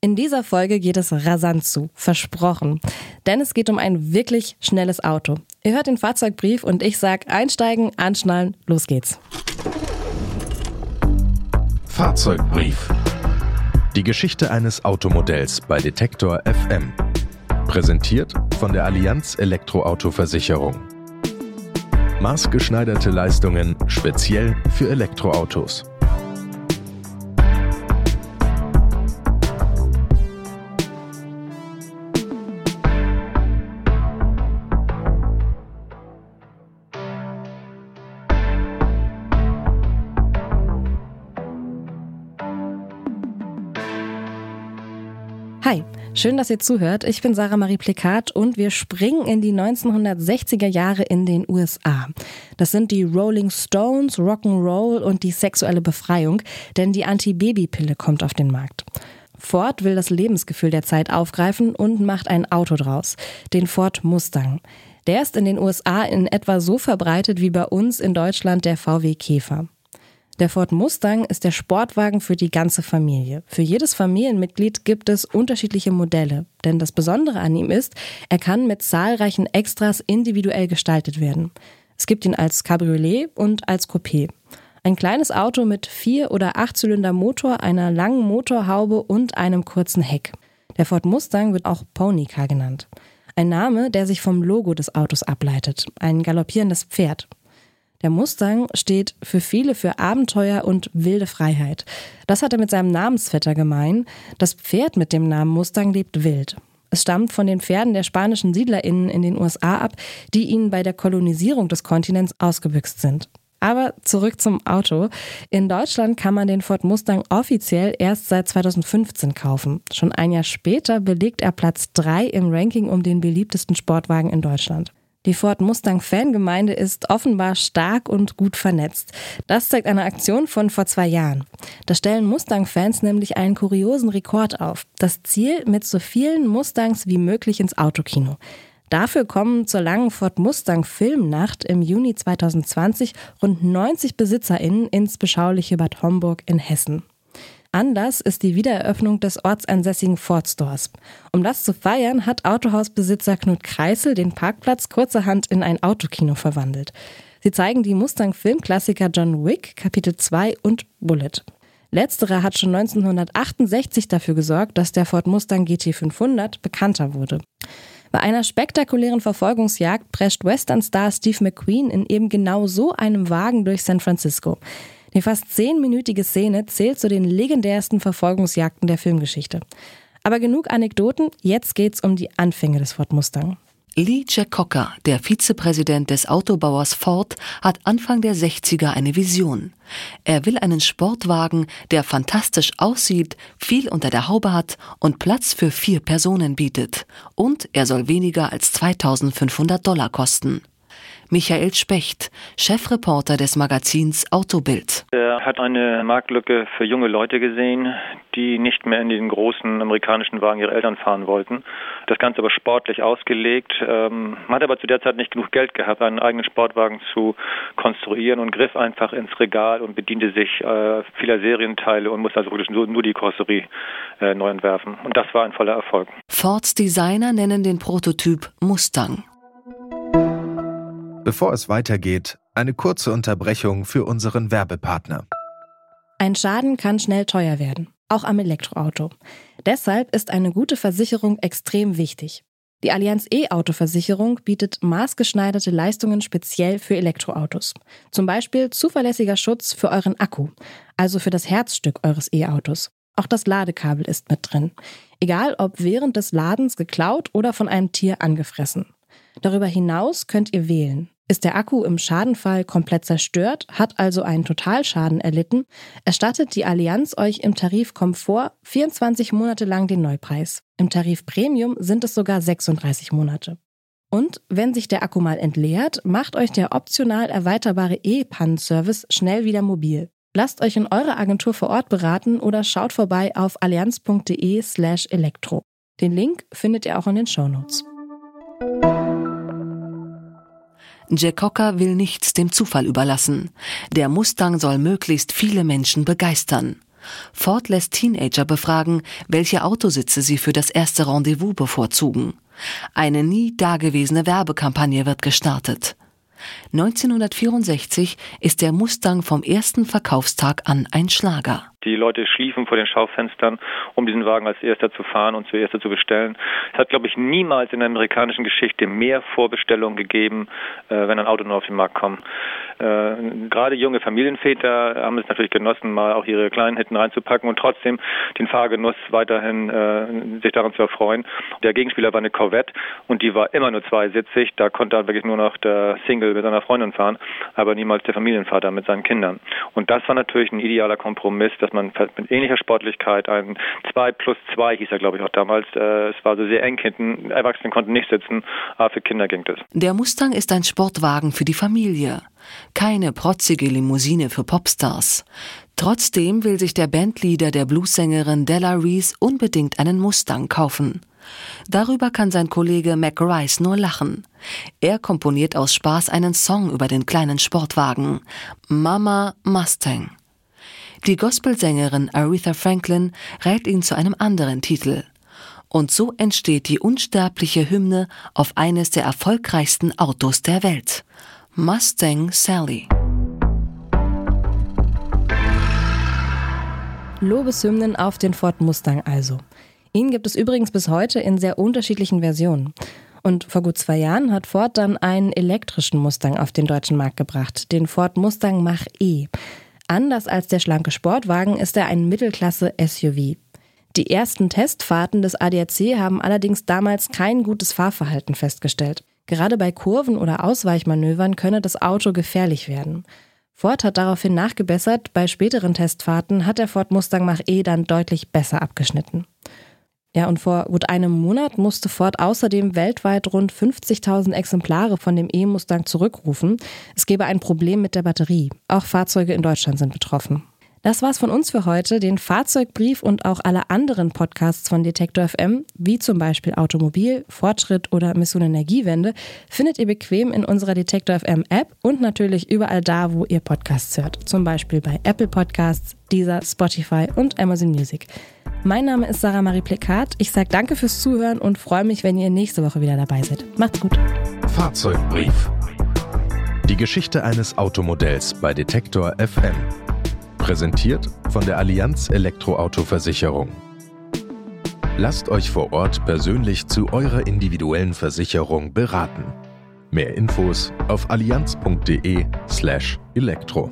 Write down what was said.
In dieser Folge geht es rasant zu, versprochen. Denn es geht um ein wirklich schnelles Auto. Ihr hört den Fahrzeugbrief und ich sag einsteigen, anschnallen, los geht's. Fahrzeugbrief. Die Geschichte eines Automodells bei Detektor FM. Präsentiert von der Allianz Elektroauto-Versicherung. Maßgeschneiderte Leistungen speziell für Elektroautos. Hi, schön, dass ihr zuhört. Ich bin Sarah Marie Plikat und wir springen in die 1960er Jahre in den USA. Das sind die Rolling Stones, Rock'n'Roll und die sexuelle Befreiung, denn die Anti-Baby-Pille kommt auf den Markt. Ford will das Lebensgefühl der Zeit aufgreifen und macht ein Auto draus, den Ford Mustang. Der ist in den USA in etwa so verbreitet wie bei uns in Deutschland der VW Käfer. Der Ford Mustang ist der Sportwagen für die ganze Familie. Für jedes Familienmitglied gibt es unterschiedliche Modelle. Denn das Besondere an ihm ist, er kann mit zahlreichen Extras individuell gestaltet werden. Es gibt ihn als Cabriolet und als Coupé. Ein kleines Auto mit vier oder acht Zylinder Motor, einer langen Motorhaube und einem kurzen Heck. Der Ford Mustang wird auch Ponycar genannt. Ein Name, der sich vom Logo des Autos ableitet. Ein galoppierendes Pferd. Der Mustang steht für viele für Abenteuer und wilde Freiheit. Das hat er mit seinem Namensvetter gemein. Das Pferd mit dem Namen Mustang lebt wild. Es stammt von den Pferden der spanischen SiedlerInnen in den USA ab, die ihnen bei der Kolonisierung des Kontinents ausgebüxt sind. Aber zurück zum Auto. In Deutschland kann man den Ford Mustang offiziell erst seit 2015 kaufen. Schon ein Jahr später belegt er Platz 3 im Ranking um den beliebtesten Sportwagen in Deutschland. Die Ford Mustang Fangemeinde ist offenbar stark und gut vernetzt. Das zeigt eine Aktion von vor zwei Jahren. Da stellen Mustang-Fans nämlich einen kuriosen Rekord auf. Das Ziel, mit so vielen Mustangs wie möglich ins Autokino. Dafür kommen zur langen Ford Mustang Filmnacht im Juni 2020 rund 90 BesitzerInnen ins beschauliche Bad Homburg in Hessen. Anlass ist die Wiedereröffnung des ortsansässigen Ford Stores. Um das zu feiern, hat Autohausbesitzer Knut Kreisel den Parkplatz kurzerhand in ein Autokino verwandelt. Sie zeigen die Mustang-Filmklassiker John Wick, Kapitel 2 und Bullet. Letzterer hat schon 1968 dafür gesorgt, dass der Ford Mustang GT500 bekannter wurde. Bei einer spektakulären Verfolgungsjagd prescht Western-Star Steve McQueen in eben genau so einem Wagen durch San Francisco. Die fast zehnminütige Szene zählt zu den legendärsten Verfolgungsjagden der Filmgeschichte. Aber genug Anekdoten, jetzt geht's um die Anfänge des Ford Mustang. Lee Jack-Cocker, der Vizepräsident des Autobauers Ford, hat Anfang der 60er eine Vision. Er will einen Sportwagen, der fantastisch aussieht, viel unter der Haube hat und Platz für vier Personen bietet. Und er soll weniger als 2500 Dollar kosten. Michael Specht, Chefreporter des Magazins Autobild. Er hat eine Marktlücke für junge Leute gesehen, die nicht mehr in den großen amerikanischen Wagen ihrer Eltern fahren wollten. Das Ganze aber sportlich ausgelegt. Ähm, man hat aber zu der Zeit nicht genug Geld gehabt, einen eigenen Sportwagen zu konstruieren und griff einfach ins Regal und bediente sich äh, vieler Serienteile und musste also wirklich nur, nur die Karosserie äh, neu entwerfen. Und das war ein voller Erfolg. Fords Designer nennen den Prototyp Mustang. Bevor es weitergeht, eine kurze Unterbrechung für unseren Werbepartner. Ein Schaden kann schnell teuer werden, auch am Elektroauto. Deshalb ist eine gute Versicherung extrem wichtig. Die Allianz E-Auto-Versicherung bietet maßgeschneiderte Leistungen speziell für Elektroautos. Zum Beispiel zuverlässiger Schutz für euren Akku, also für das Herzstück eures E-Autos. Auch das Ladekabel ist mit drin. Egal ob während des Ladens geklaut oder von einem Tier angefressen. Darüber hinaus könnt ihr wählen. Ist der Akku im Schadenfall komplett zerstört, hat also einen Totalschaden erlitten, erstattet die Allianz euch im Tarif Komfort 24 Monate lang den Neupreis. Im Tarif Premium sind es sogar 36 Monate. Und wenn sich der Akku mal entleert, macht euch der optional erweiterbare E-Pannenservice schnell wieder mobil. Lasst euch in eurer Agentur vor Ort beraten oder schaut vorbei auf allianz.de slash elektro. Den Link findet ihr auch in den Shownotes. Jack Cocker will nichts dem Zufall überlassen. Der Mustang soll möglichst viele Menschen begeistern. Ford lässt Teenager befragen, welche Autositze sie für das erste Rendezvous bevorzugen. Eine nie dagewesene Werbekampagne wird gestartet. 1964 ist der Mustang vom ersten Verkaufstag an ein Schlager. Die Leute schliefen vor den Schaufenstern, um diesen Wagen als erster zu fahren und zuerst zu bestellen. Es hat, glaube ich, niemals in der amerikanischen Geschichte mehr Vorbestellungen gegeben, äh, wenn ein Auto nur auf den Markt kommt. Äh, gerade junge Familienväter haben es natürlich genossen, mal auch ihre Kleinen hinten reinzupacken und trotzdem den Fahrgenuss weiterhin äh, sich daran zu erfreuen. Der Gegenspieler war eine Corvette und die war immer nur zweisitzig. Da konnte dann wirklich nur noch der Single mit seiner Freundin fahren, aber niemals der Familienvater mit seinen Kindern. Und das war natürlich ein idealer Kompromiss, dass man mit ähnlicher Sportlichkeit ein 2 plus 2 hieß er, glaube ich, auch damals. Äh, es war so sehr eng hinten. Erwachsene konnten nicht sitzen, aber für Kinder ging das. Der Mustang ist ein Sportwagen für die Familie. Keine protzige Limousine für Popstars. Trotzdem will sich der Bandleader der Bluessängerin Della Reese unbedingt einen Mustang kaufen. Darüber kann sein Kollege Mac Rice nur lachen. Er komponiert aus Spaß einen Song über den kleinen Sportwagen. Mama Mustang. Die Gospelsängerin Aretha Franklin rät ihn zu einem anderen Titel. Und so entsteht die unsterbliche Hymne auf eines der erfolgreichsten Autos der Welt. Mustang Sally. Lobeshymnen auf den Ford Mustang also. Ihn gibt es übrigens bis heute in sehr unterschiedlichen Versionen. Und vor gut zwei Jahren hat Ford dann einen elektrischen Mustang auf den deutschen Markt gebracht, den Ford Mustang Mach-E. Anders als der schlanke Sportwagen ist er ein Mittelklasse-SUV. Die ersten Testfahrten des ADAC haben allerdings damals kein gutes Fahrverhalten festgestellt. Gerade bei Kurven oder Ausweichmanövern könne das Auto gefährlich werden. Ford hat daraufhin nachgebessert, bei späteren Testfahrten hat der Ford Mustang Mach-E dann deutlich besser abgeschnitten. Ja, und vor gut einem Monat musste Ford außerdem weltweit rund 50.000 Exemplare von dem E-Mustang zurückrufen. Es gebe ein Problem mit der Batterie. Auch Fahrzeuge in Deutschland sind betroffen. Das war's von uns für heute. Den Fahrzeugbrief und auch alle anderen Podcasts von Detektor FM, wie zum Beispiel Automobil, Fortschritt oder Mission Energiewende, findet ihr bequem in unserer Detektor FM App und natürlich überall da, wo ihr Podcasts hört. Zum Beispiel bei Apple Podcasts, Deezer, Spotify und Amazon Music. Mein Name ist Sarah Marie Plekat. Ich sage danke fürs Zuhören und freue mich, wenn ihr nächste Woche wieder dabei seid. Macht's gut. Fahrzeugbrief. Die Geschichte eines Automodells bei Detektor FM. Präsentiert von der Allianz Elektroauto-Versicherung. Lasst euch vor Ort persönlich zu eurer individuellen Versicherung beraten. Mehr Infos auf allianz.de/elektro.